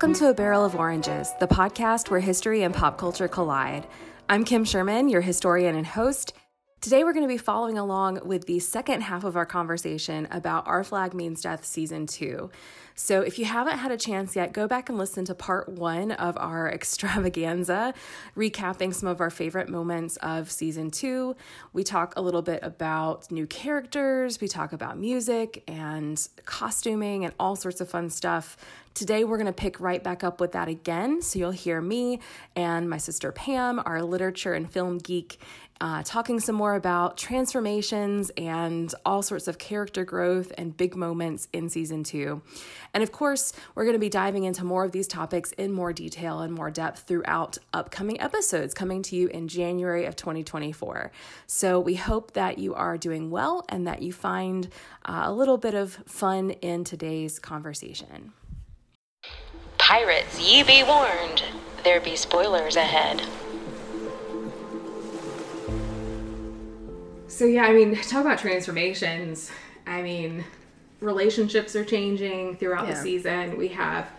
Welcome to A Barrel of Oranges, the podcast where history and pop culture collide. I'm Kim Sherman, your historian and host. Today, we're going to be following along with the second half of our conversation about Our Flag Means Death Season 2. So, if you haven't had a chance yet, go back and listen to part one of our extravaganza, recapping some of our favorite moments of Season 2. We talk a little bit about new characters, we talk about music and costuming and all sorts of fun stuff. Today, we're going to pick right back up with that again. So, you'll hear me and my sister Pam, our literature and film geek, uh, talking some more about transformations and all sorts of character growth and big moments in season two. And of course, we're going to be diving into more of these topics in more detail and more depth throughout upcoming episodes coming to you in January of 2024. So we hope that you are doing well and that you find uh, a little bit of fun in today's conversation. Pirates, ye be warned, there be spoilers ahead. So yeah, I mean, talk about transformations. I mean, relationships are changing throughout yeah. the season. We have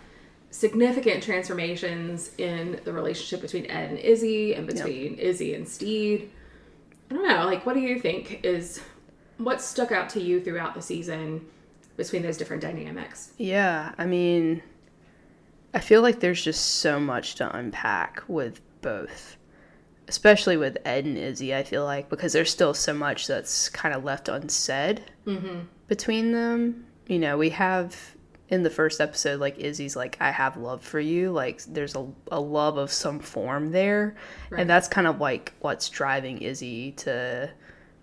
significant transformations in the relationship between Ed and Izzy and between yep. Izzy and Stede. I don't know, like what do you think is what stuck out to you throughout the season between those different dynamics? Yeah, I mean I feel like there's just so much to unpack with both especially with Ed and Izzy, I feel like, because there's still so much that's kind of left unsaid mm-hmm. between them. You know, we have in the first episode, like Izzy's like, I have love for you. Like, there's a, a love of some form there. Right. And that's kind of like what's driving Izzy to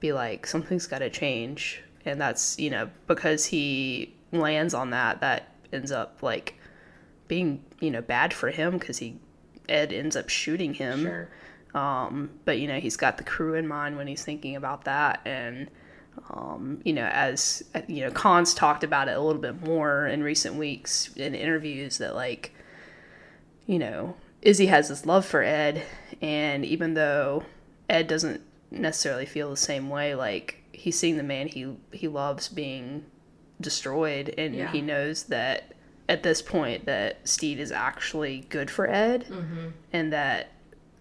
be like, something's got to change. And that's, you know, because he lands on that, that ends up like being, you know, bad for him because he, Ed ends up shooting him. Sure um, but you know, he's got the crew in mind when he's thinking about that, and um, you know, as you know, Con's talked about it a little bit more in recent weeks in interviews that like, you know, Izzy has this love for Ed, and even though Ed doesn't necessarily feel the same way, like he's seeing the man he he loves being destroyed, and yeah. he knows that at this point that Stede is actually good for Ed, mm-hmm. and that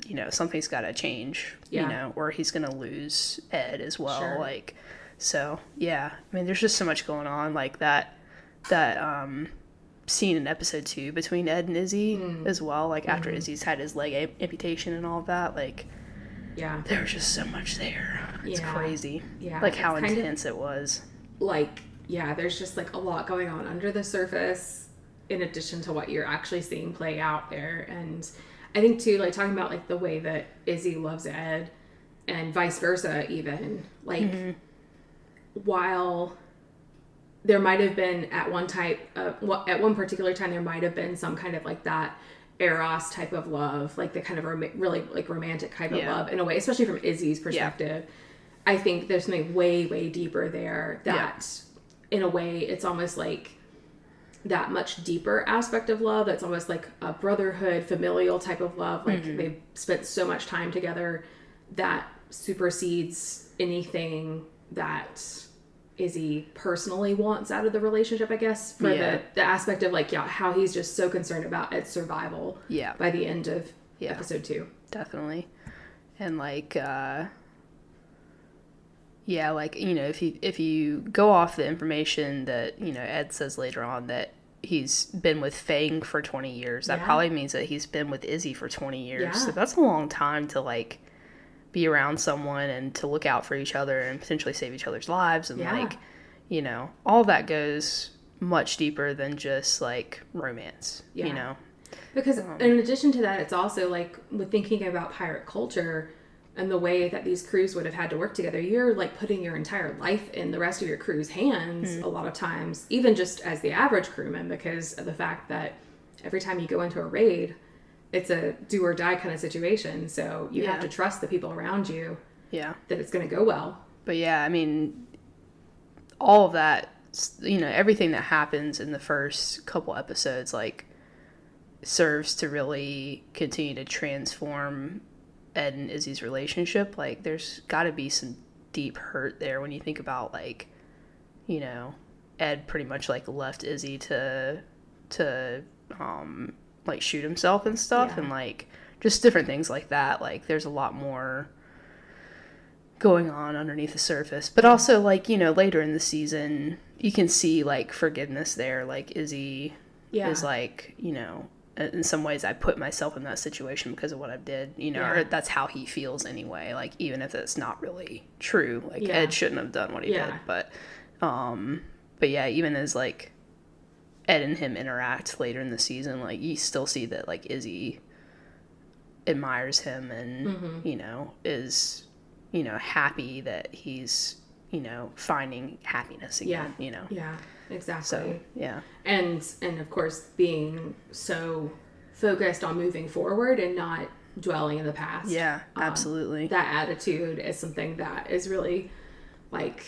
you know something's got to change yeah. you know or he's gonna lose ed as well sure. like so yeah i mean there's just so much going on like that that um scene in episode two between ed and izzy mm. as well like after mm-hmm. izzy's had his leg amputation and all of that like yeah there's just so much there it's yeah. crazy yeah like how intense it was like yeah there's just like a lot going on under the surface in addition to what you're actually seeing play out there and I think too, like talking about like the way that Izzy loves Ed and vice versa, even like mm-hmm. while there might have been at one type of at one particular time there might have been some kind of like that eros type of love like the kind of rom- really like romantic type of love in a way especially from izzy's perspective yeah. i think there's something way way deeper there that yeah. in a way it's almost like that much deeper aspect of love that's almost like a brotherhood familial type of love like mm-hmm. they've spent so much time together that supersedes anything that izzy personally wants out of the relationship i guess for yeah. the, the aspect of like yeah how he's just so concerned about its survival yeah by the end of yeah. episode two definitely and like uh yeah, like you know, if you if you go off the information that you know Ed says later on that he's been with Fang for 20 years. That yeah. probably means that he's been with Izzy for 20 years. Yeah. So that's a long time to like be around someone and to look out for each other and potentially save each other's lives and yeah. like you know, all that goes much deeper than just like romance, you know. Because um, in addition to that, it's also like with thinking about pirate culture, and the way that these crews would have had to work together you're like putting your entire life in the rest of your crew's hands mm. a lot of times even just as the average crewman because of the fact that every time you go into a raid it's a do or die kind of situation so you yeah. have to trust the people around you yeah that it's going to go well but yeah i mean all of that you know everything that happens in the first couple episodes like serves to really continue to transform Ed and Izzy's relationship, like there's got to be some deep hurt there when you think about like, you know, Ed pretty much like left Izzy to to um like shoot himself and stuff Yeah. and like just different things like that like there's a lot more going on underneath the surface but also like you know later in the season you can see like forgiveness there like izzy Yeah. is like you know in some ways i put myself in that situation because of what i did you know Yeah. or that's how he feels anyway like even if it's not really true like Yeah. ed shouldn't have done what he Yeah. did but um but yeah even as like ed and him interact later in the season like you still see that like izzy admires him and Mm-hmm. you know is you know happy that he's you know finding happiness again you know Yeah, exactly. so yeah and and of course being so focused on moving forward and not dwelling in the past. yeah Um, absolutely that attitude is something that is really like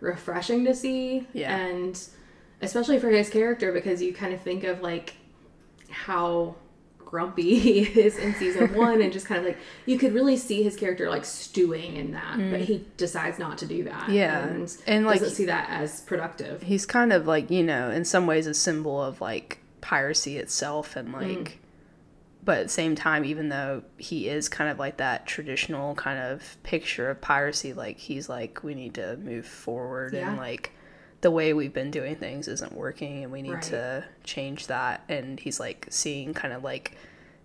refreshing to see Yeah. and especially for his character because you kind of think of like how grumpy he is in season one and just kind of like you could really see his character like stewing in that but he decides not to do that Mm. Yeah. and, And, like, doesn't see that as productive he's kind of like you know in some ways a symbol of like piracy itself and like but at the same time even though he is kind of like that traditional kind of picture of piracy like he's like we need to move forward Yeah. and like the way we've been doing things isn't working and we need Right. to change that and he's like seeing kind of like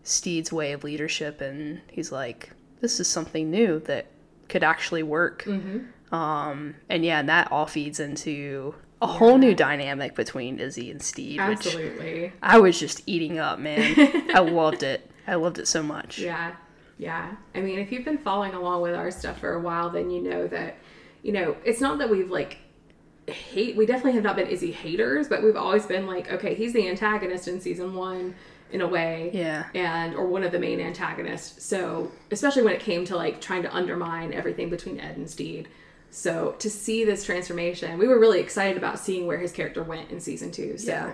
stede's way of leadership and he's like this is something new that could actually work um and yeah and that all feeds into a whole new dynamic between izzy and which absolutely I was just eating up, man. I loved it. I loved it so much. Yeah. Yeah. I mean, if you've been following along with our stuff for a while, then you know that, you know, it's not that we've like hate, we definitely have not been Izzy haters, but we've always been like, okay, he's the antagonist in season one in a way. Yeah. And, or one of the main antagonists. So, especially when it came to like trying to undermine everything between Ed and Stede. So, to see this transformation, we were really excited about seeing where his character went in season two. So, Yeah.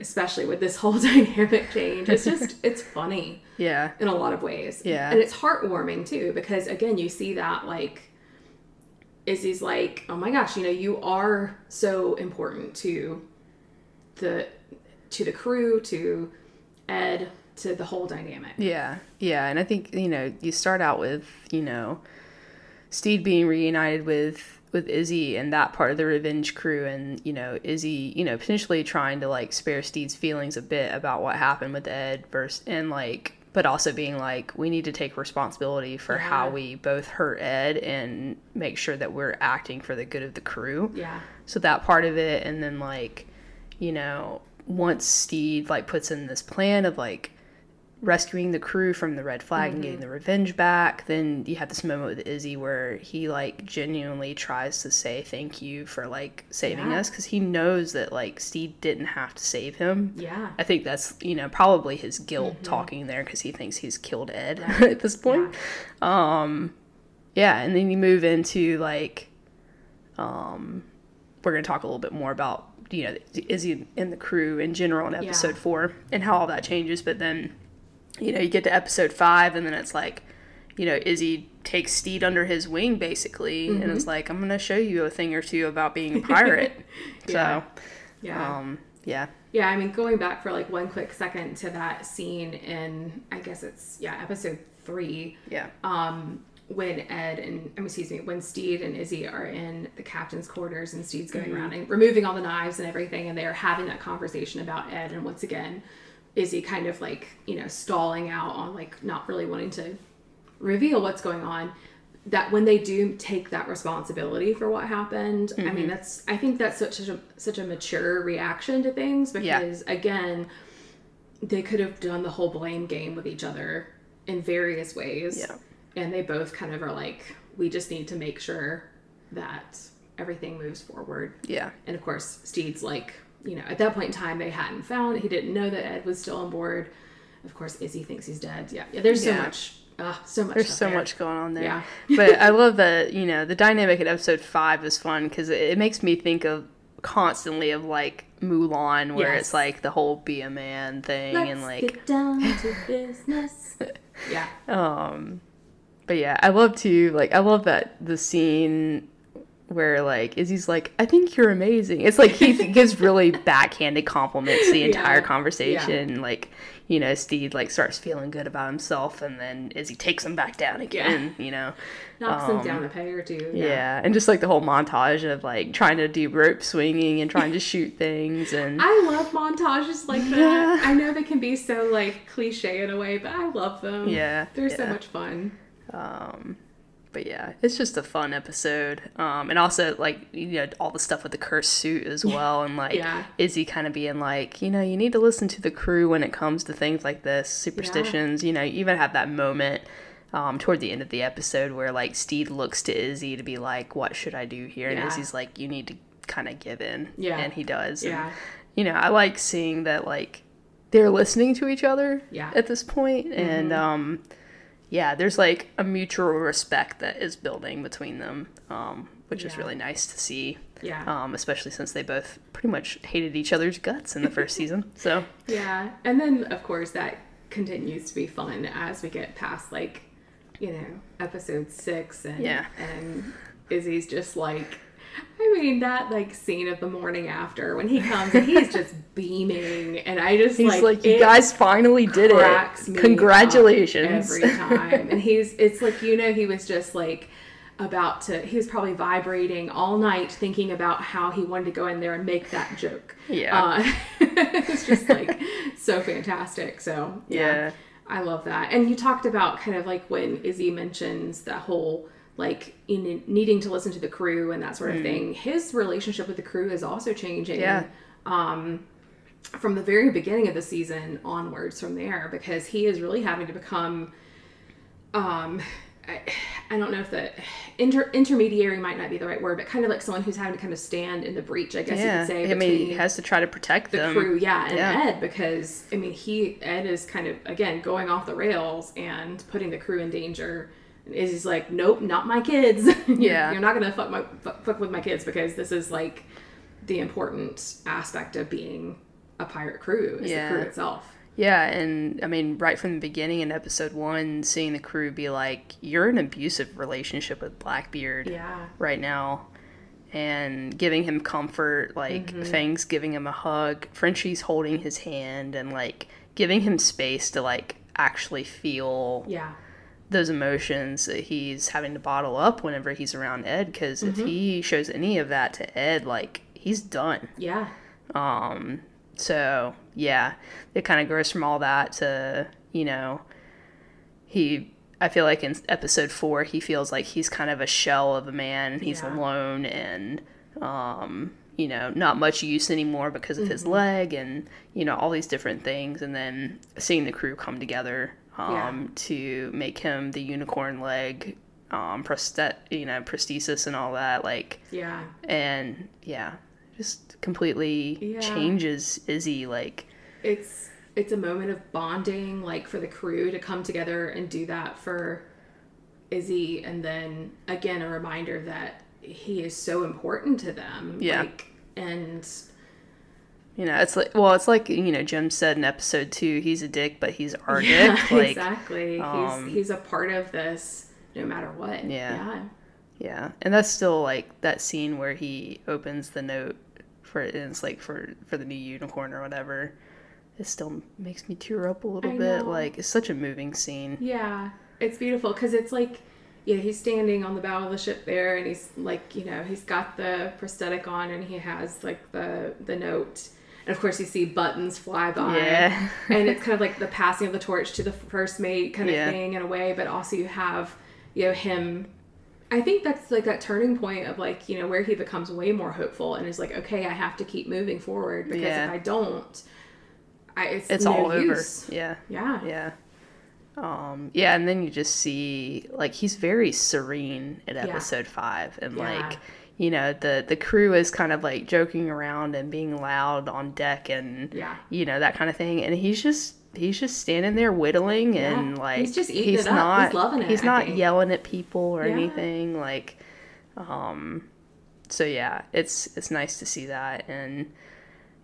especially with this whole dynamic change, it's just, it's funny Yeah. in a lot of ways. Yeah. And it's heartwarming too, because again, you see that like Izzy's like, oh my gosh, you know, you are so important to the to the crew, to Ed, to the whole dynamic. Yeah. Yeah. And I think, you know, you start out with, you know, Stede being reunited with with Izzy and that part of the revenge crew and, you know, Izzy, you know, potentially trying to like spare Stede's feelings a bit about what happened with Ed versus and like but also being like we need to take responsibility for how we both hurt Ed and make sure that we're acting for the good of the crew. Yeah. So that part of it, and then like, you know, once Stede like puts in this plan of like rescuing the crew from the red flag and getting the revenge back, then you have this moment with Izzy where he like genuinely tries to say thank you for like saving Yeah. us because he knows that like Stede didn't have to save him. Yeah. I think that's you know probably his guilt talking there because he thinks he's killed Ed at this point. Um, yeah, and then you move into like, um, we're gonna talk a little bit more about you know Izzy and the crew in general in episode Yeah. four and how all that changes. But then, you know, you get to episode five, and then it's like, you know, Izzy takes Stede under his wing basically, and it's like, I'm gonna show you a thing or two about being a pirate. Yeah. So, Yeah. um, yeah, Yeah, I mean, going back for like one quick second to that scene in, I guess it's, yeah, episode three. yeah, um, when Ed and I mean, excuse me, when Stede and Izzy are in the captain's quarters and Stede's going around and removing all the knives and everything, and they are having that conversation about Ed, and once again, Izzy kind of like you know stalling out on like not really wanting to reveal what's going on. That when they do take that responsibility for what happened, I mean mm-hmm. that's I think that's such a such a mature reaction to things Yeah. because again, they could have done the whole blame game with each other in various ways. Yeah. And they both kind of are like, we just need to make sure that everything moves forward. yeah. And of course, Stede's like, you know, at that point in time, they hadn't found, he didn't know that Ed was still on board. Of course, Izzy thinks he's dead. Yeah. Yeah. There's so Yeah. much, uh, so much. There's so there. much going on there. Yeah. but I love that, you know, the dynamic in episode five is fun because it, it makes me think of constantly of like Mulan, where Yes. it's like the whole be a man thing Let's and like, get down to business. yeah. um, but yeah, I love to, like, I love that the scene where like Izzy's like, I think you're amazing. It's like he gives really backhanded compliments the entire Yeah. conversation. Like, you know, Stede like starts feeling good about himself and then Izzy takes him back down again, you know. Knocks Um, him down a peg or two. Yeah. and just like the whole montage of like trying to do rope swinging and trying to shoot things and I love montages like that. Yeah. I know they can be so like cliche in a way, but I love them. Yeah, They're so much fun. Um, but yeah, it's just a fun episode. Um, and also like you know all the stuff with the cursed suit as well, and like Yeah. Izzy kind of being like, you know, you need to listen to the crew when it comes to things like this, superstitions. You know, you even have that moment. Um, toward the end of the episode, where like Stede looks to Izzy to be like, "What should I do here?" and Yeah. Izzy's like, "You need to kind of give in." Yeah. and he does. And, Yeah. you know, I like seeing that like they're listening to each other Yeah. at this point, and um, yeah, there's like a mutual respect that is building between them, um, which is really nice to see. Yeah. Um, especially since they both pretty much hated each other's guts in the first season. So Yeah. And then of course that continues to be fun as we get past like, you know, episode six and Yeah. and Izzy's just like I mean that like scene of the morning after when he comes and he's just beaming and I just he's like, like, "You guys finally did it! me Congratulations!" every time. and he's it's like you know he was just like about to he was probably vibrating all night thinking about how he wanted to go in there and make that joke. Yeah. Uh, it's just like so fantastic. So Yeah. I love that. And you talked about kind of like when Izzy mentions that whole like in needing to listen to the crew and that sort of thing. His relationship with the crew is also changing. Yeah. Um, from the very beginning of the season onwards from there because he is really having to become um I, I don't know if the inter, intermediary might not be the right word, but kind of like someone who's having to kind of stand in the breach, I guess you yeah. could say. I mean, he has to try to protect the them. crew, yeah, and Yeah. Ed because I mean he Ed is kind of again going off the rails and putting the crew in danger. Izzy's like, nope, not my kids. Yeah. you're not gonna fuck my fuck, fuck with my kids because this is like the important aspect of being a pirate crew is Yeah. the crew itself. Yeah, and I mean, right from the beginning in episode one, seeing the crew be like, "You're in an abusive relationship with Blackbeard Yeah, right now," and giving him comfort, like mm-hmm. Fang's giving him a hug, Frenchie's holding his hand, and like giving him space to like actually feel yeah, those emotions that he's having to bottle up whenever he's around Ed. Because if he shows any of that to Ed, like he's done. yeah, Um, so yeah, it kind of goes from all that to you know, he. I feel like in episode four, he feels like he's kind of a shell of a man. He's Yeah. alone and, um, you know, not much use anymore because of his Mm-hmm. leg and you know all these different things. And then seeing the crew come together um, Yeah. to make him the unicorn leg, um, prosthet, you know, prosthesis and all that, like yeah. and yeah, just completely Yeah. changes Izzy. Like, it's it's a moment of bonding like for the crew to come together and do that for Izzy and then again a reminder that he is so important to them Yeah. like and you know, it's like well, it's like you know, Jim said in episode two, he's a dick, but he's our yeah, dick. Like, exactly um, he's he's a part of this no matter what Yeah. yeah yeah, and that's still like that scene where he opens the note for and it's like for for the new unicorn or whatever. It still makes me tear up a little I bit. know. Like, it's such a moving scene. Yeah, it's beautiful because it's like, yeah, he's standing on the bow of the ship there, and he's like, you know, he's got the prosthetic on, and he has like the the note, and of course you see buttons fly by, Yeah. and it's kind of like the passing of the torch to the first mate kind of Yeah. thing in a way, but also you have, you know, him. I think that's like that turning point of like you know where he becomes way more hopeful and is like, okay, I have to keep moving forward because Yeah. if I don't, I it's It's no all use. over. Yeah. Yeah. Yeah. Um, yeah, and then you just see like he's very serene at episode five, and Yeah. like you know the the crew is kind of like joking around and being loud on deck, and Yeah. you know that kind of thing, and he's just he's just standing there whittling and Yeah. like He's just eating he's it up. not He's loving it, he's not yelling at people or Yeah. anything like um so yeah it's it's nice to see that and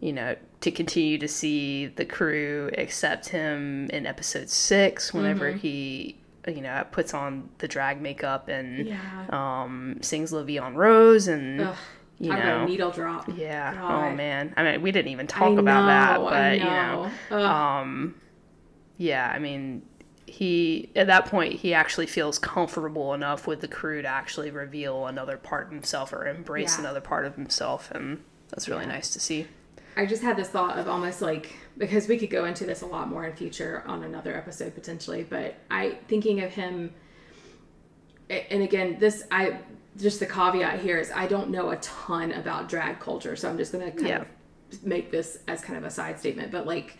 you know, to continue to see the crew accept him in episode six whenever Mm-hmm. he you know puts on the drag makeup and Yeah. um, sings La Vie en Rose and Ugh, you know a needle drop. yeah God. oh man I mean we didn't even talk I about that but I you know know. Um yeah I mean he at that point he actually feels comfortable enough with the crew to actually reveal another part of himself or embrace Yeah. another part of himself and that's really Yeah. nice to see I just had this thought of almost like because we could go into this a lot more in future on another episode potentially, but I thinking of him and again, this I just the caveat here is I don't know a ton about drag culture, so I'm just gonna kind Yeah. of make this as kind of a side statement. But like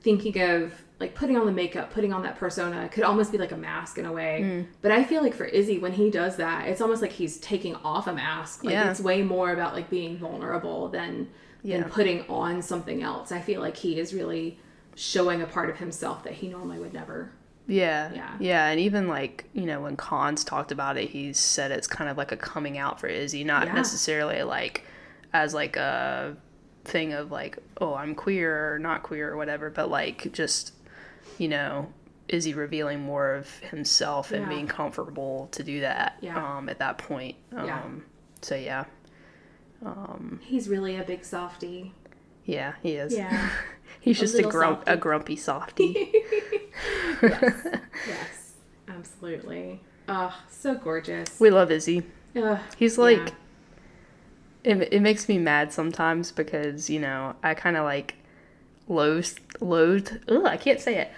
thinking of like putting on the makeup, putting on that persona could almost be like a mask in a way. Mm. But I feel like for Izzy, when he does that, it's almost like he's taking off a mask. Like Yeah. it's way more about like being vulnerable than Yeah. than putting on something else. I feel like he is really showing a part of himself that he normally would never. Yeah. Yeah. Yeah. And even like, you know, when Con's talked about it, he said it's kind of like a coming out for Izzy, not Yeah. necessarily like as like a thing of like, oh, I'm queer or not queer or whatever, but like just, you know, Izzy revealing more of himself and Yeah. being comfortable to do that Yeah. um, at that point. Um, Yeah. So, yeah. Um, He's really a big softy. Yeah, he is. Yeah. He's A just a, grump, softy. a grumpy softy. yes. Absolutely. Oh, so gorgeous. we love Izzy. Ugh, He's like, yeah. it, it makes me mad sometimes because, you know, I kind of like loathed, loathed, ugh, I can't say it.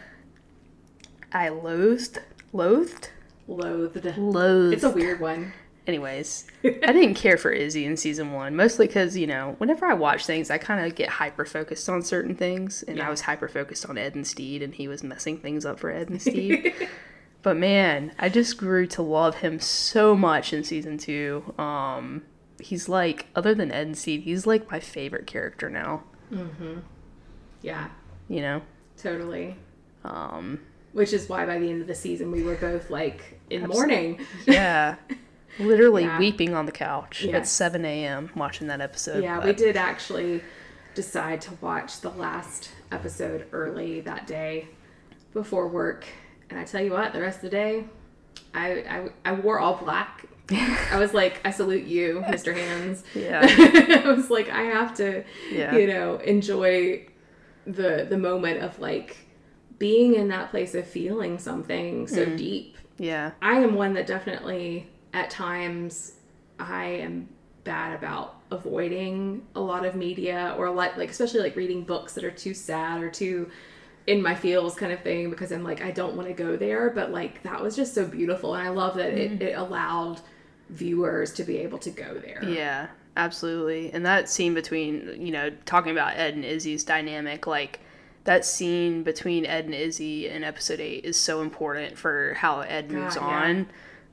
I loathed, loathed, loathed. loathed. It's a weird one. Anyways, I didn't care for Izzy in season one, mostly because, you know, whenever I watch things, I kind of get hyper focused on certain things. And Yeah. I was hyper focused on Ed and Stede, and he was messing things up for Ed and Stede. but man, I just grew to love him so much in season two. Um, he's like, other than Ed and Stede, he's like my favorite character now, Mhm. Yeah, you know? totally. Um, Which is why by the end of the season we were both like in mourning. yeah. Literally Yeah. weeping on the couch at 7 a.m. watching that episode. Yeah, we did actually decide to watch the last episode early that day before work. And I tell you what, the rest of the day, I I, I wore all black. I was like, I salute you, Mr. Hands. Yeah. I was like, I have to, Yeah. you know, enjoy the the moment of like being in that place of feeling something so Mm. deep. Yeah. I am one that definitely at times I am bad about avoiding a lot of media or like like especially like reading books that are too sad or too in my feels kind of thing because I'm like I don't want to go there but like that was just so beautiful and I love that it, mm. it allowed viewers to be able to go there. Yeah, absolutely. And that scene between, you know, talking about Ed and Izzy's dynamic, like that scene between Ed and Izzy in episode 8 is so important for how Ed moves God, yeah. on.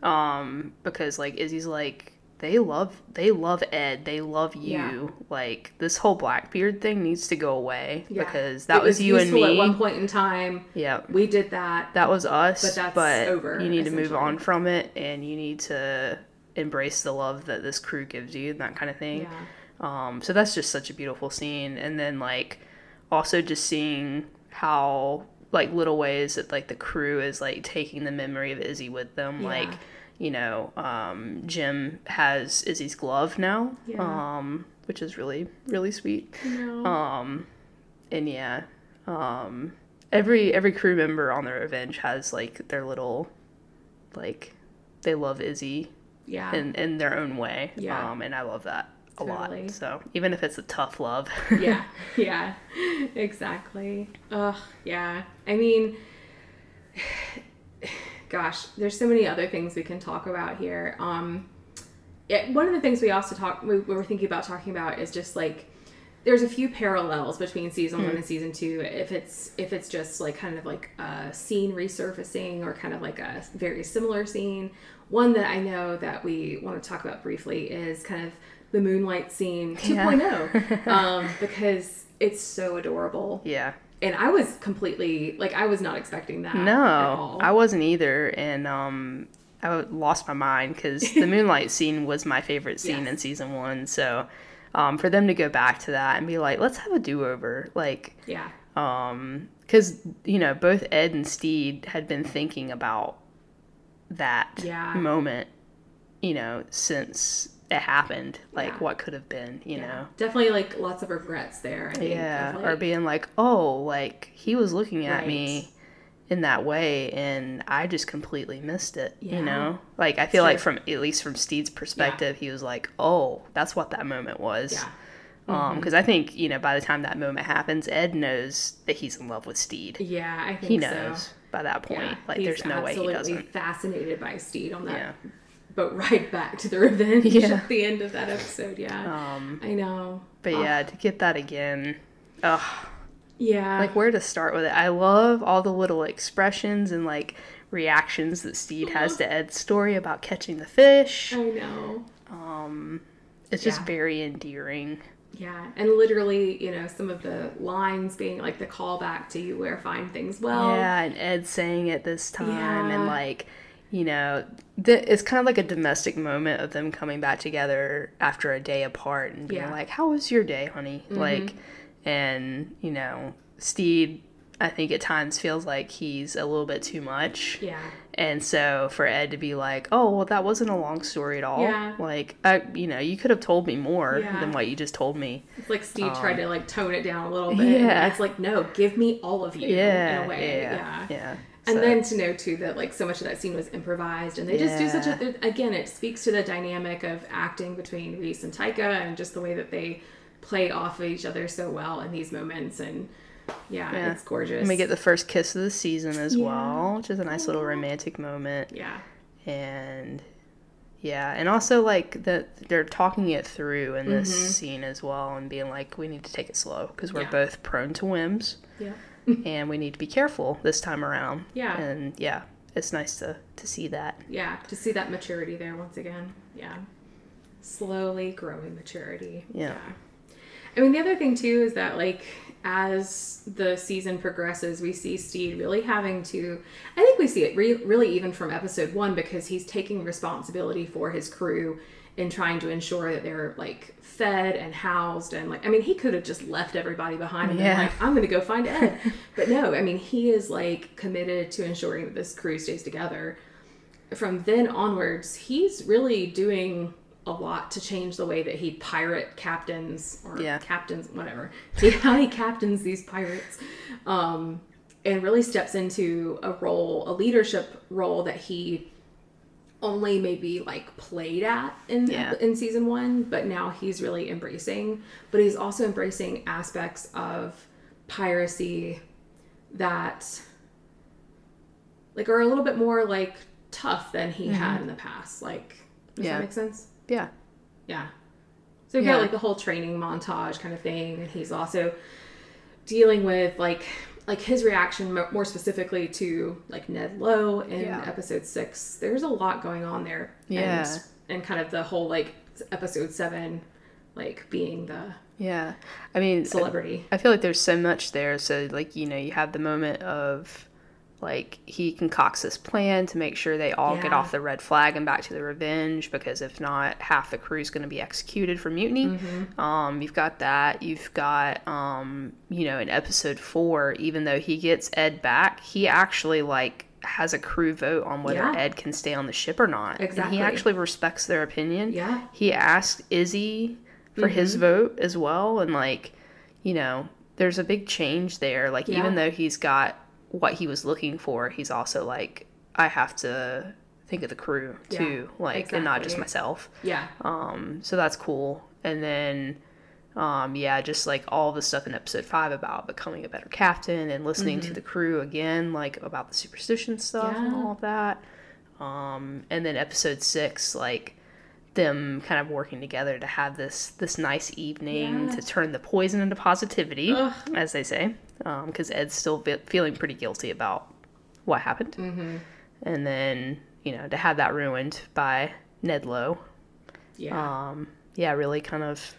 Um because like Izzy's like they love they love Ed. They love you. Yeah. Like this whole Blackbeard thing needs to go away Yeah. because that It was, you and me. at one point in time. yeah. We did that. that was us But that's over, you need to move on from it and you need to embrace the love that this crew gives you and that kind of thing Yeah. um so that's just such a beautiful scene and then like also just seeing how like little ways that like the crew is like taking the memory of izzy with them Yeah. like you know um jim has izzy's glove now Yeah. um which is really really sweet No. um and yeah um every every crew member on the revenge has like their little like they love izzy yeah. in in their own way Yeah. um and i love that a Totally. lot so even if it's a tough love yeah, yeah, exactly. Ugh, yeah. I mean, gosh, there's so many other things we can talk about here. Um, yeah, one of the things we also talk we, we were thinking about talking about is just like there's a few parallels between season one and season two. If it's if it's just like kind of like a scene resurfacing or kind of like a very similar scene. One that I know that we want to talk about briefly is kind of the moonlight scene 2.0 um, because it's so adorable. yeah And I was completely like I was not expecting that. at no all. i wasn't either and um i lost my mind because the moonlight scene was my favorite scene Yes. in season one so um for them to go back to that and be like let's have a do-over like yeah. um because you know both ed and stede had been thinking about that Yeah. moment, you know, since it happened. Like Yeah. what could have been, you know. Definitely like lots of regrets there. I Yeah, of, or being like, "Oh, like he was looking at Right. me in that way and I just completely missed it." Yeah. You know? Like I feel like from at least from Stede's perspective, he was like, "Oh, that's what that moment was." Yeah. Um, because I think you know by the time that moment happens, Ed knows that he's in love with Stede. Yeah, I think He so. knows by that point. Yeah, like, there's no way he absolutely doesn't. fascinated by Stede on that Yeah. Boat ride back to the revenge Yeah. at the end of that episode. Yeah, Um, I know. but Oh, yeah, ah. to get that again, ugh, yeah, like where to start with it. I love all the little expressions and like reactions that Stede has uh-huh. to Ed's story about catching the fish. I know. Um, it's just Yeah. very endearing. Yeah, and literally, you know, some of the lines being like the callback to "You wear fine things well." yeah, and Ed saying it this time, Yeah. and like, you know, th- it's kind of like a domestic moment of them coming back together after a day apart and being Yeah. Mm-hmm. like, "How was your day, honey?" Like, and you know, Stede, I think at times feels like he's a little bit too much. yeah, And so for Ed to be like, "Oh, well, that wasn't a long story at all. Yeah. Like, I, you know, you could have told me more Yeah. than what you just told me." It's like Stede tried to like tone it down a little bit. Um, Yeah. it's like no, give me all of you. Yeah, in a way. yeah, yeah. yeah. And So- then to know too that like so much of that scene was improvised, and they just do such a again. It speaks to the dynamic of acting between Rhys and Taika, and just the way that they play off of each other so well in these moments. And yeah, Yeah. it's gorgeous. And we get the first kiss of the season as Yeah. well, which is a nice little romantic moment. yeah, And yeah, and also like that they're talking it through in this Mm-hmm. scene as well and being like, we need to take it slow because we're Yeah. both prone to whims yeah, and we need to be careful this time around. Yeah. And yeah, it's nice to, to see that. yeah. To see that maturity there once again. Yeah, slowly growing maturity. Yeah. I mean, the other thing too is that like as the season progresses, we see Stede really having to. I think we see it re- really even from episode one because he's taking responsibility for his crew and trying to ensure that they're like fed and housed and like I mean he could have just left everybody behind and been like I'm gonna go find Ed, but no, I mean he is like committed to ensuring that this crew stays together. From then onwards, he's really doing a lot to change the way that he pirate captains or Yeah. captains, whatever. See how he captains these pirates, um, and really steps into a role, a leadership role that he only maybe like played at in Yeah. in season one, but now he's really embracing. But he's also embracing aspects of piracy that like are a little bit more like tough than he mm-hmm. had in the past. Like, does Yeah. that make sense? Yeah. Yeah. So you Yeah. got like the whole training montage kind of thing, and he's also dealing with like like his reaction more specifically to like Ned Lowe in Yeah. episode six. There's a lot going on there. Yeah. And, and kind of the whole like episode seven, like being the Yeah. I mean, celebrity. I feel like there's so much there. So, like, you know, you have the moment of, like, he concocts this plan to make sure they all get off the red flag and back to the revenge, because if not, half the crew is going to be executed for mutiny. Mm-hmm. Um, you've got that. You've got, um, you know, in episode four, even though he gets Ed back, he actually, like, has a crew vote on whether Yeah. Ed can stay on the ship or not. And he actually respects their opinion. Yeah. He asked Izzy for his Mm-hmm. vote as well and like you know there's a big change there like Yeah. even though he's got what he was looking for he's also like i have to think of the crew Yeah, too like and not just myself Yeah. um so that's cool and then um yeah just like all the stuff in episode five about becoming a better captain and listening to the crew again like about the superstition stuff and Mm-hmm. All of that um and then episode six like them kind of working together to have this this nice evening Yeah. to turn the poison into positivity Ugh. as they say because ed's still fe- feeling pretty guilty about what happened Mm-hmm. and then you know to have that ruined by ned lowe Yeah. um, yeah, really kind of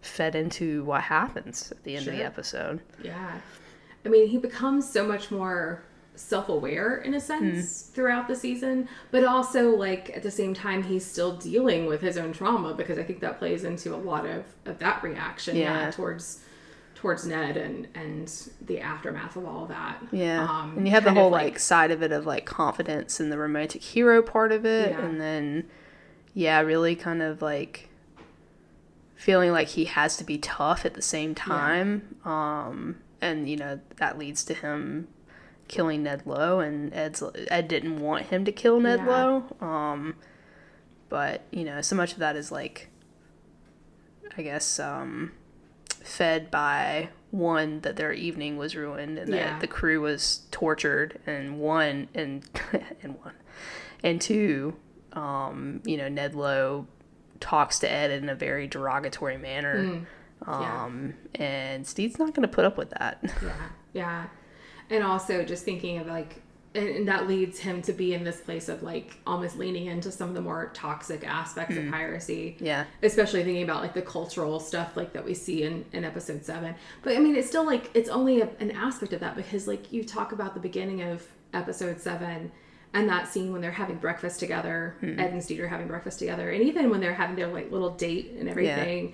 fed into what happens at the end of the episode. Yeah. I mean, he becomes so much more self aware in a sense throughout the season, but also, like, at the same time, he's still dealing with his own trauma because I think that plays into a lot of, of that reaction. Yeah. towards towards Ned and and the aftermath of all of that. Yeah. Um, and you have the whole like, side of it of like confidence and the romantic hero part of it. Yeah. And then, yeah, really kind of like feeling like he has to be tough at the same time. Um, and, you know, that leads to him killing Ned Lowe. And Ed's, Ed didn't want him to kill Ned Yeah. Lowe. Um, but, you know, so much of that is like, I guess, um, fed by one that their evening was ruined and Yeah. that the crew was tortured and one and and one. And two um you know ned lowe talks to ed in a very derogatory manner. Yeah. um and stede's not going to put up with that. Yeah, yeah, and also just thinking of like, and, and that leads him to be in this place of like almost leaning into some of the more toxic aspects of mm-hmm. piracy. yeah especially thinking about like the cultural stuff like that we see in in episode seven. But I mean, it's still like it's only a, an aspect of that because like you talk about the beginning of episode seven. And that scene when they're having breakfast together, mm-hmm. Ed and Stede are having breakfast together, and even when they're having their like little date and everything,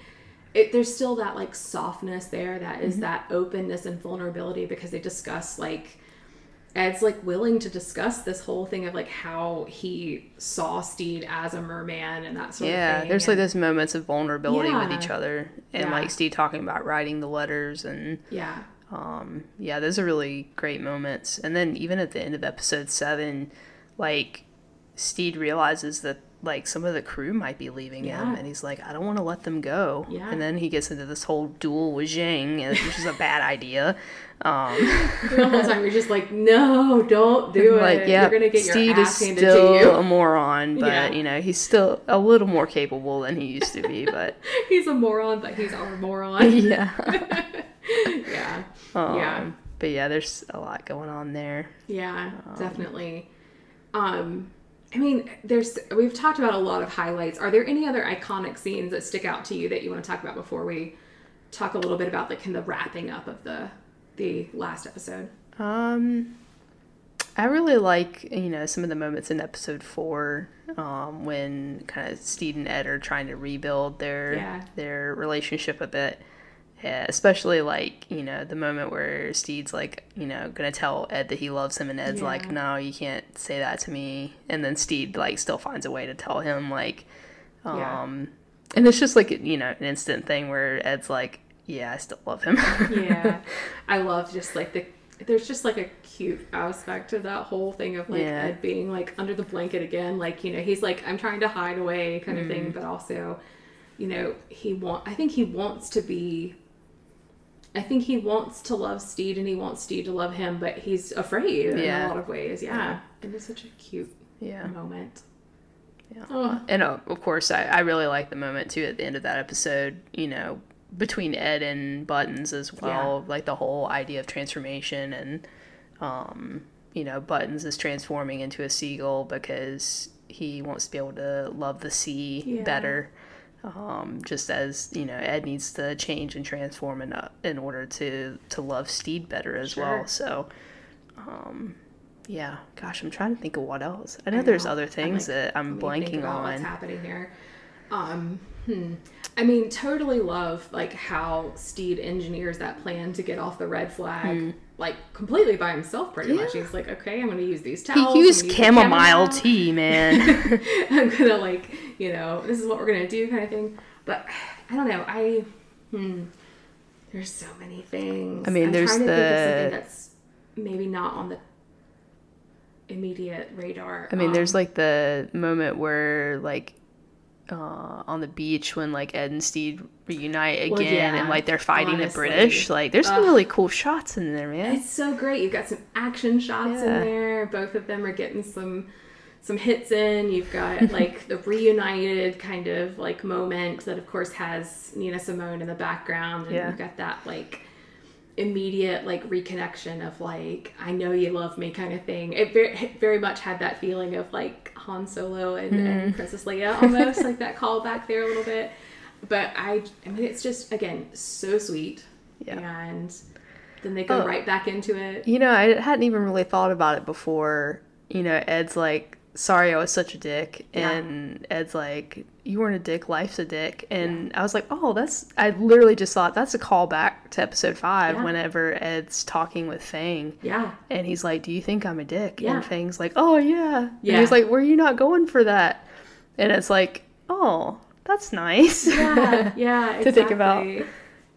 it, there's still that like softness there that is mm-hmm. that openness and vulnerability because they discuss like Ed's like willing to discuss this whole thing of like how he saw Stede as a merman and that sort of thing. yeah there's like those moments of vulnerability with each other and Yeah. like stede talking about writing the letters and yeah, Um, yeah, those are really great moments. And then even at the end of episode seven, like Stede realizes that like some of the crew might be leaving him, and he's like, I don't want to let them go. Yeah. And then he gets into this whole duel with Zheng, which is a bad idea. Um, the whole time you're just like, no, don't do like, it. yeah, You're gonna get Stede your ass is handed to still you. a moron, but Yeah. you know he's still a little more capable than he used to be. But he's a moron, but he's our moron. yeah, yeah, Um, yeah, But yeah, there's a lot going on there. yeah, definitely. Um, I mean, there's we've talked about a lot of highlights. Are there any other iconic scenes that stick out to you that you want to talk about before we talk a little bit about the kind of wrapping up of the the last episode? Um, I really like you know some of the moments in episode four um, when kind of Stede and Ed are trying to rebuild their Yeah. their relationship a bit. Yeah, especially like you know the moment where Stede's like you know gonna tell Ed that he loves him and Ed's Yeah. like no you can't say that to me and then Stede like still finds a way to tell him like um and it's just like you know an instant thing where Ed's like yeah I still love him. Yeah. I love just like the there's just like a cute aspect to that whole thing of like Yeah. ed being like under the blanket again. Like you know he's like i'm trying to hide away kind of Mm. thing but also you know he want i think he wants to be i think he wants to love stede and he wants stede to love him but he's afraid in a lot of ways. Yeah. And it's such a cute yeah. moment. Yeah. oh And uh, of course, I, I really like the moment too at the end of that episode, you know, between Ed and Buttons as well. Like the whole idea of transformation and, um, you know, Buttons is transforming into a seagull because he wants to be able to love the sea Yeah. better. Um, just as you know, Ed needs to change and transform in, uh, in order to to love Stede better as Sure. well. So, um, yeah, gosh, I'm trying to think of what else. I know, there's know. other I'm things like, that I'm blanking on. What's happening here? Um, hmm. I mean, totally love like how Stede engineers that plan to get off the red flag, like completely by himself. Pretty much, Hmm. He's like, okay, I'm going to use these He towels. I'm used use the chamomile chamomile. tea, man. I'm gonna like, you know, this is what we're gonna do, kind of thing. But I don't know. I, hmm. There's so many things. I mean, I'm there's trying to think of the- something that's maybe not on the immediate radar. I mean, there's Um, like the moment where like uh, on the beach when like Ed and Stede reunite again Well, yeah, and like they're fighting honestly. the British. Like, there's some Ugh. really cool shots in there, man. It's so great. You've got some action shots Yeah. in there. Both of them are getting some some hits in. You've got like the reunited kind of like moment that of course has Nina Simone in the background and Yeah. you've got that like immediate like reconnection of like I know you love me kind of thing. It very, very much had that feeling of like Han Solo and, Mm-hmm. and Princess Leia almost like that callback there a little bit. But I I mean it's just again so sweet. Yeah. And then they go Oh. right back into it. You know, I hadn't even really thought about it before. You know, Ed's like sorry I was such a dick. Yeah. And Ed's like, you weren't a dick, life's a dick. And I was like, oh, that's, I literally just thought that's a callback to episode five Yeah. whenever Ed's talking with Fang. Yeah. And he's like, do you think I'm a dick? Yeah. And Fang's like, oh, yeah. Yeah. And he's like, were you not going for that? And it's like, oh, that's nice. yeah, yeah, To think about.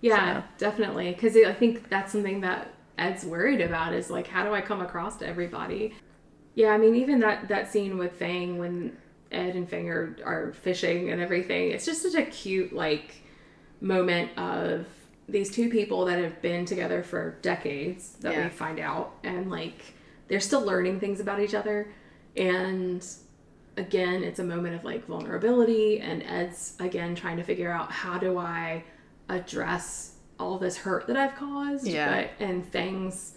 Yeah, So. definitely. Because I think that's something that Ed's worried about is like, how do I come across to everybody? Yeah, I mean, even that that scene with Fang when Ed and Fang are, are fishing and everything, it's just such a cute like moment of these two people that have been together for decades that Yeah. we find out, and like they're still learning things about each other, and again, it's a moment of like vulnerability, and Ed's again trying to figure out how do I address all this hurt that I've caused. Yeah. But, and Fang's,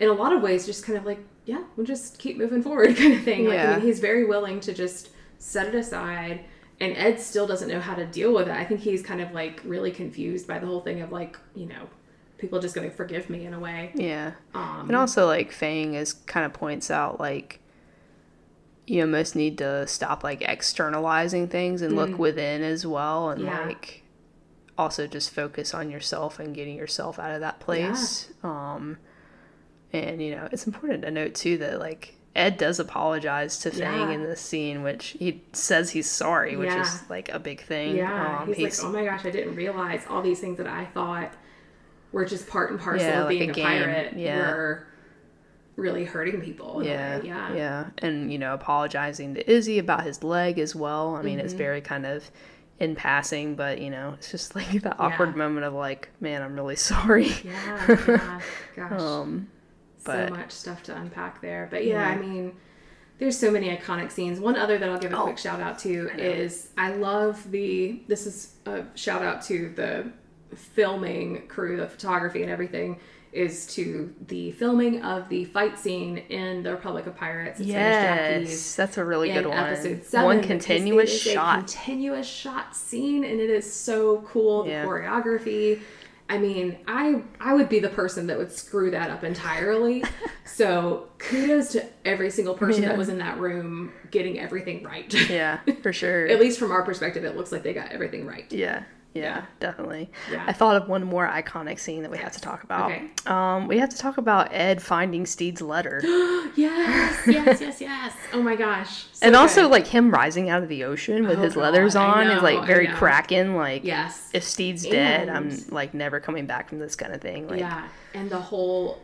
in a lot of ways, just kind of like, yeah, we'll just keep moving forward kind of thing. Like, I mean, he's very willing to just set it aside. And Ed still doesn't know how to deal with it. I think he's kind of like really confused by the whole thing of like, you know, people just going to forgive me in a way. Yeah. Um, And also, like, Fang is kind of points out, like, you almost need to stop, like, externalizing things and look within as well. And, Mm. Yeah. like, also just focus on yourself and getting yourself out of that place. Um, and, you know, it's important to note, too, that, like, Ed does apologize to Fang Yeah. in this scene, which he says he's sorry, which Yeah. is, like, a big thing. Yeah, Um, he's, like, oh my gosh, I didn't realize all these things that I thought were just part and parcel Yeah, of like being a a, pirate were really hurting people. yeah, yeah, yeah, and you know, apologizing to Izzy about his leg as well. I mean, it's Mm-hmm. very kind of in passing, but you know, it's just like that awkward moment of like, man, I'm really sorry. yeah, yeah. Gosh, Um, but- so much stuff to unpack there. But yeah, I mean, there's so many iconic scenes. One other that I'll give a Oh. quick shout out to is I love the. This is a shout out to the filming crew, the photography and everything. Is to the filming of the fight scene in the Republic of Pirates. at yes, that's a really good one. episode seven. one continuous it is a shot. continuous shot scene, and it is so cool. The Yeah. choreography. I mean, I I would be the person that would screw that up entirely. so kudos to every single person Yeah. that was in that room getting everything right. yeah, for sure. At least from our perspective, it looks like they got everything right. Yeah, yeah, definitely. Yeah. I thought of one more iconic scene that we have to talk about. Okay. Um, we have to talk about Ed finding Stede's letter. Yes, yes, yes, yes. Oh my gosh. So and also good. like him rising out of the ocean with Oh, his leathers God, I on is like very cracking like yes. if Stede's dead i'm like never coming back from this kind of thing like yeah, and the whole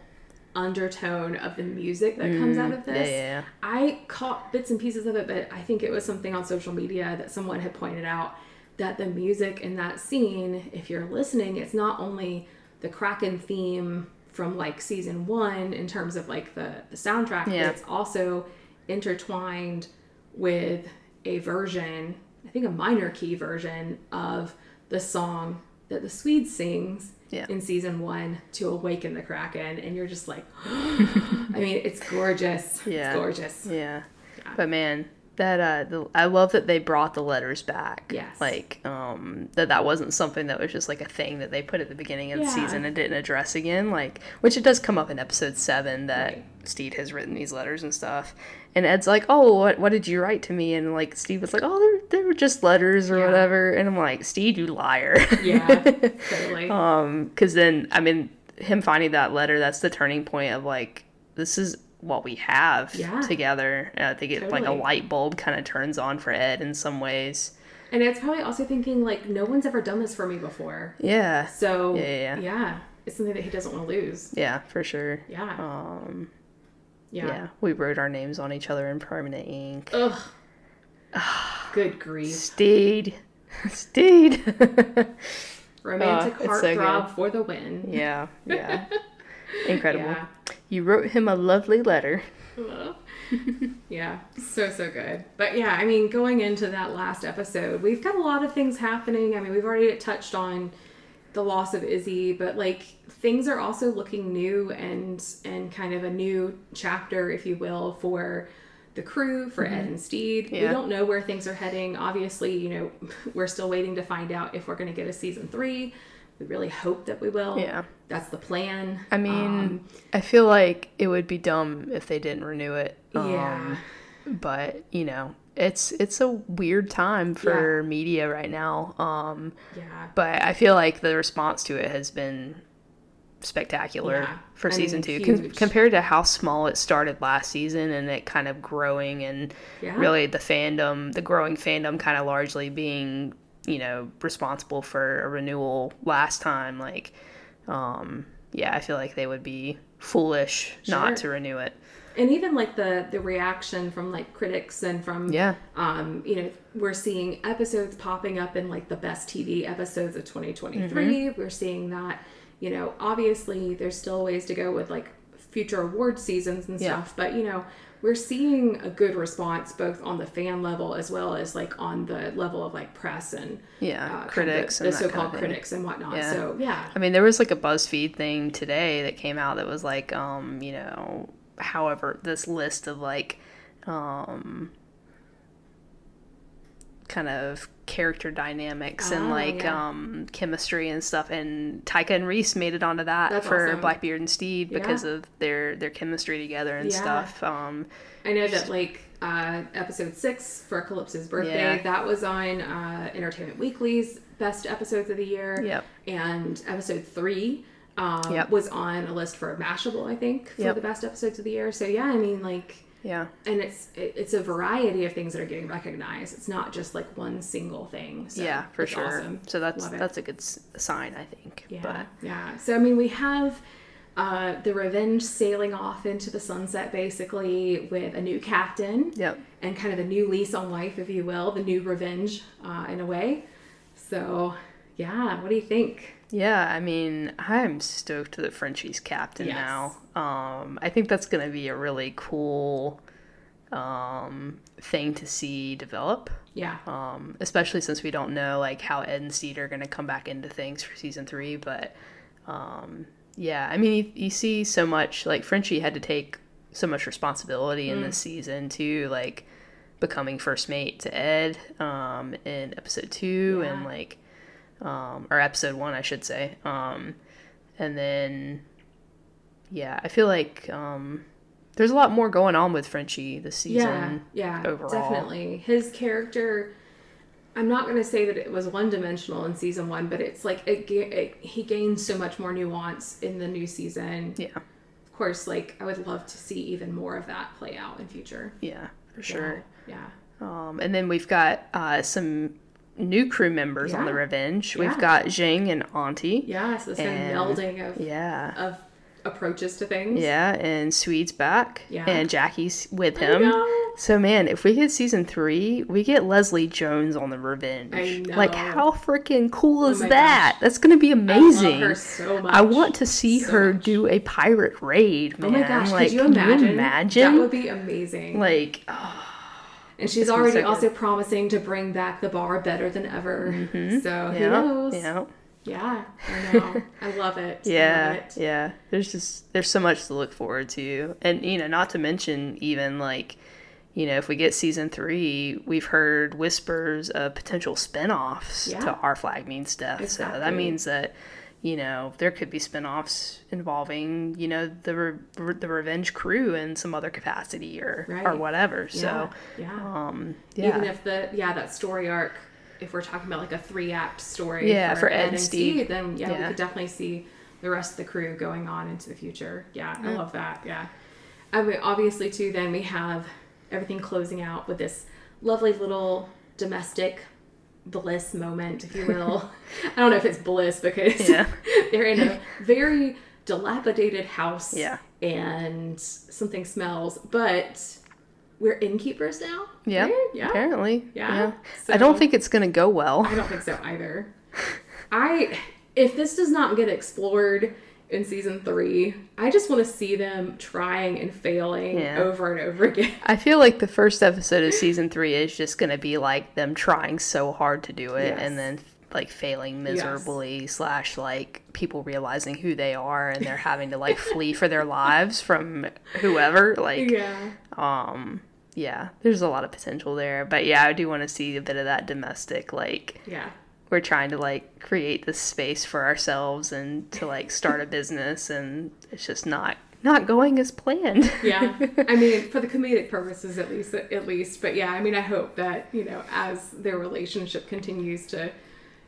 undertone of the music that comes out of Mm, this. yeah, yeah. I caught bits and pieces of it, but I think it was something on social media that someone had pointed out that the music in that scene, if you're listening, it's not only the Kraken theme from like season one in terms of like the, the soundtrack, Yeah. but it's also intertwined with a version, I think a minor key version of the song that the Swede sings Yeah. in season one to awaken the Kraken. And you're just like, I mean, it's gorgeous. Yeah. It's gorgeous. yeah Yeah. but man that uh the, i love that they brought the letters back Yes. like um that that wasn't something that was just like a thing that they put at the beginning of the season and didn't address again like which it does come up in episode seven that Right. Stede has written these letters and stuff and ed's like oh what, what did you write to me and like stede was like oh they they were just letters or Yeah. whatever and i'm like Stede, you liar Yeah, totally. Um, because then I mean, him finding that letter, that's the turning point of like, this is what we have Yeah. together. And I think it like a light bulb kind of turns on for Ed in some ways. and it's probably also thinking like, no one's ever done this for me before. Yeah, So Yeah, yeah, yeah. it's something that he doesn't want to lose. yeah, for sure. Yeah, Um, yeah. yeah. we wrote our names on each other in permanent ink. Ugh. Good grief. Stede, Stede. Romantic Oh, it's so for the win. yeah, yeah, incredible. Yeah. You wrote him a lovely letter. Yeah, so so good. But yeah, I mean, going into that last episode, we've got a lot of things happening. I mean, we've already touched on the loss of Izzy, but like things are also looking new and and kind of a new chapter, if you will, for the crew, for Ed and Stede. We Mm-hmm. Don't know where things are heading. Obviously, you know, we're still waiting to find out if we're going to get a season three. We really hope that we will. Yeah. That's the plan. I mean, Um, I feel like it would be dumb if they didn't renew it. Um, yeah. but you know, it's it's a weird time for media right now. Um, Yeah. but I feel like the response to it has been spectacular Yeah. for I season mean, two huge. compared to how small it started last season and it kind of growing and Yeah. really the fandom the growing fandom kind of largely being you know responsible for a renewal last time like um yeah i feel like they would be foolish Sure. not to renew it and even like the the reaction from like critics and from Yeah. um you know we're seeing episodes popping up in like the best tv episodes of 2023 Mm-hmm. we're seeing that you know obviously there's still ways to go with like future award seasons and Yeah. stuff but you know we're seeing a good response both on the fan level as well as like on the level of like press and Yeah, uh, kind of critics the, and the that kind of so-called critics and whatnot. Yeah. so yeah. I mean, there was like a BuzzFeed thing today that came out that was like, um, you know, however, this list of like, um, kind of character dynamics and Oh, like yeah. um chemistry and stuff and Taika and Rhys made it onto that That's for awesome. Blackbeard and Stede because Yeah. of their their chemistry together and Yeah. stuff. Um I know that like uh, episode six for Calypso's birthday, that was on uh, Entertainment Weekly's best episodes of the year. Yep. And episode three um, Yep. was on a list for Mashable, I think, for Yep. the best episodes of the year. So yeah, I mean like, yeah. and it's it, it's a variety of things that are getting recognized. It's not just like one single thing. So yeah, for sure. awesome. So that's that's a good sign, I think. Yeah, But yeah. So I mean, we have uh, the Revenge sailing off into the sunset, basically with a new captain. Yep. And kind of a new lease on life, if you will, the new Revenge, uh, in a way. So, yeah. What do you think? Yeah, I mean, I'm stoked that Frenchie's captain Yes. now. Um, I think that's going to be a really cool um, thing to see develop. Yeah. Um, especially since we don't know like how Ed and Stede are going to come back into things for season three. But um, yeah, I mean, you, you see so much like Frenchie had to take so much responsibility in this season too, like becoming first mate to Ed um, in episode two and like um, or episode one, I should say. Um, and then yeah, I feel like um, there's a lot more going on with Frenchie this season. Yeah. overall. Definitely. His character. I'm not going to say that it was one dimensional in season one, but it's like it, it, he gains so much more nuance in the new season. Yeah, Of course, like I would love to see even more of that play out in future. yeah, for sure. Yeah. Um, and then we've got uh, some new crew members on the Yeah. Revenge. We've got Zheng and Auntie. Yeah. So this And- melding of Yeah. of approaches to things. Yeah, and Swede's back. Yeah. And Jackie's with I him. So man, if we get season three, we get Leslie Jones on the Revenge. I Like how freaking cool oh is my that? gosh. That's gonna be I amazing. her so. I want to see So her much. do a pirate raid, man. Oh my gosh! like, could you can imagine? imagine? That would be amazing. like, oh, and she's already so also promising to bring back the bar better than ever. So who Mm-hmm. yeah, knows? yeah. Yeah, I know. I love it. Yeah, love it. yeah. There's just there's so much to look forward to, and you know, not to mention even like, you know, if we get season three, we've heard whispers of potential spin-offs Yeah. to Our Flag Means Death. So that means that, you know, there could be spin-offs involving, you know, the re- the Revenge crew in some other capacity or or whatever. Yeah, So, yeah. um, yeah, Even if the yeah that story arc, if we're talking about like a three act story, Yeah, for Ed and Stede. then yeah, we could definitely see the rest of the crew going on into the future. Yeah, I love that. Yeah, I mean, obviously too. Then we have everything closing out with this lovely little domestic bliss moment, if you will. I don't know if it's bliss because Yeah. they're in a very dilapidated house. Yeah. and something smells, but we're innkeepers now. yeah, right? yeah. apparently, Yeah. I don't think it's gonna go well. I don't think so either. I if this does not get explored in season three, I just want to see them trying and failing Yeah. over and over again. I feel like the first episode of season three is just going to be like them trying so hard to do it Yes. and then like failing miserably slash like people realizing who they are and they're having to like flee for their lives from whoever like yeah. um yeah there's a lot of potential there but yeah i do want to see a bit of that domestic like Yeah. We're trying to like create this space for ourselves and to like start a business and it's just not not going as planned. yeah i mean for the comedic purposes at least at least but yeah i mean i hope that you know as their relationship continues to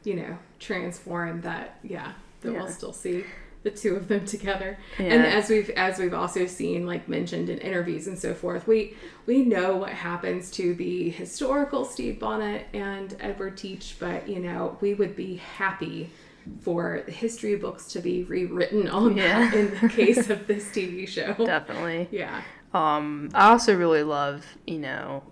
you know transform that yeah that Yeah. we'll still see the two of them together Yeah. and as we've as we've also seen like mentioned in interviews and so forth we we know what happens to the historical stede bonnet and edward teach but you know we would be happy for the history books to be rewritten on Yeah. that in the case of this tv show Definitely. yeah Um, I also really love, you know,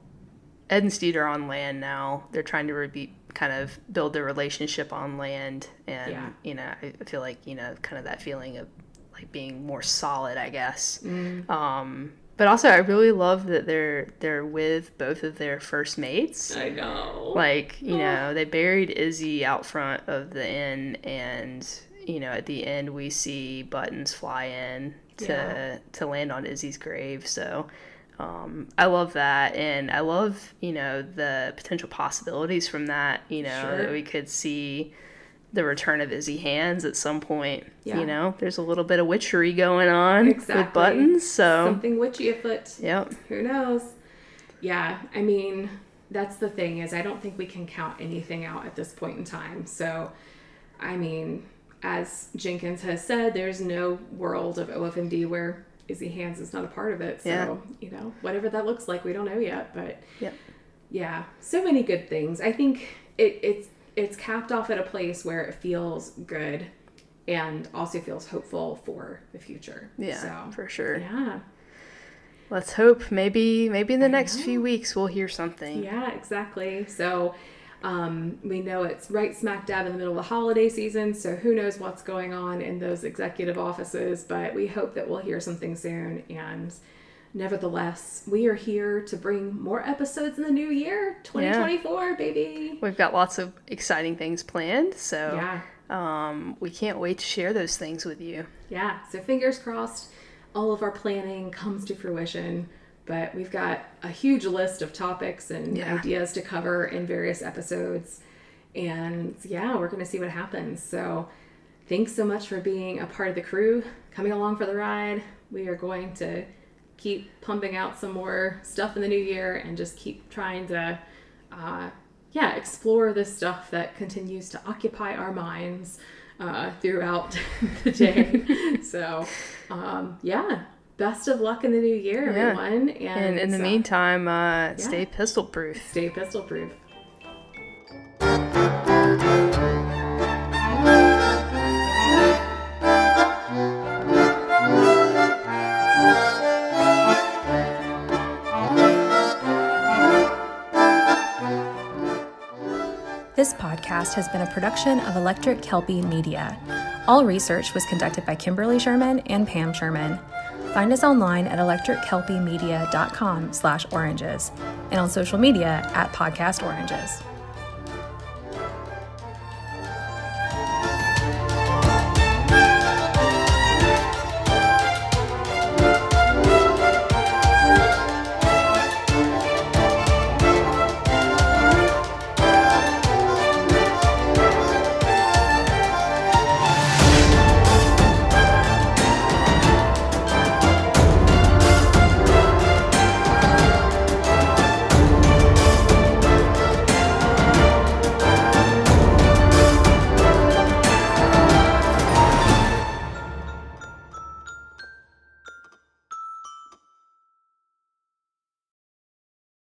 Ed and Stede are on land now. They're trying to re- kind of build their relationship on land, and Yeah. you know, I feel like you know, kind of that feeling of like being more solid, I guess. Um, but also, I really love that they're they're with both of their first mates. I know. Like, you know, they buried Izzy out front of the inn, and, you know, at the end we see Buttons fly in to, Yeah. to land on Izzy's grave. So um, I love that. And I love, you know, the potential possibilities from that, you know, Sure. that we could see the return of Izzy Hands at some point. Yeah. You know, there's a little bit of witchery going on Exactly. with Buttons. So, Something witchy afoot. yep. Who knows? Yeah, I mean, that's the thing is I don't think we can count anything out at this point in time. So, I mean, as Jenkins has said, there's no world of OFMD where Izzy Hands is not a part of it. So, Yeah. you know, whatever that looks like, we don't know yet. But Yep. yeah, so many good things. I think it, it's it's capped off at a place where it feels good and also feels hopeful for the future. Yeah, so, for sure. Yeah. Let's hope maybe maybe in the next few weeks we'll hear something. Yeah, exactly. So um, we know it's right smack dab in the middle of the holiday season, so who knows what's going on in those executive offices, but we hope that we'll hear something soon. And nevertheless, we are here to bring more episodes in the new year 2024, baby. We've got lots of exciting things planned, so Yeah. um, we can't wait to share those things with you. Yeah, so fingers crossed all of our planning comes to fruition. But we've got a huge list of topics and Yeah. ideas to cover in various episodes. And yeah, we're going to see what happens. So thanks so much for being a part of the crew, coming along for the ride. We are going to keep pumping out some more stuff in the new year and just keep trying to, uh, yeah, explore this stuff that continues to occupy our minds uh, throughout the day. so, um, yeah, best of luck in the new year, Yeah. everyone. And, And in the uh, meantime, uh, stay pistol proof. stay pistol proof. This podcast has been a production of Electric Kelpie Media. All research was conducted by Kimberly Sherman and Pam Sherman. Find us online at electrickelpiemedia.com slash oranges and on social media at podcast oranges.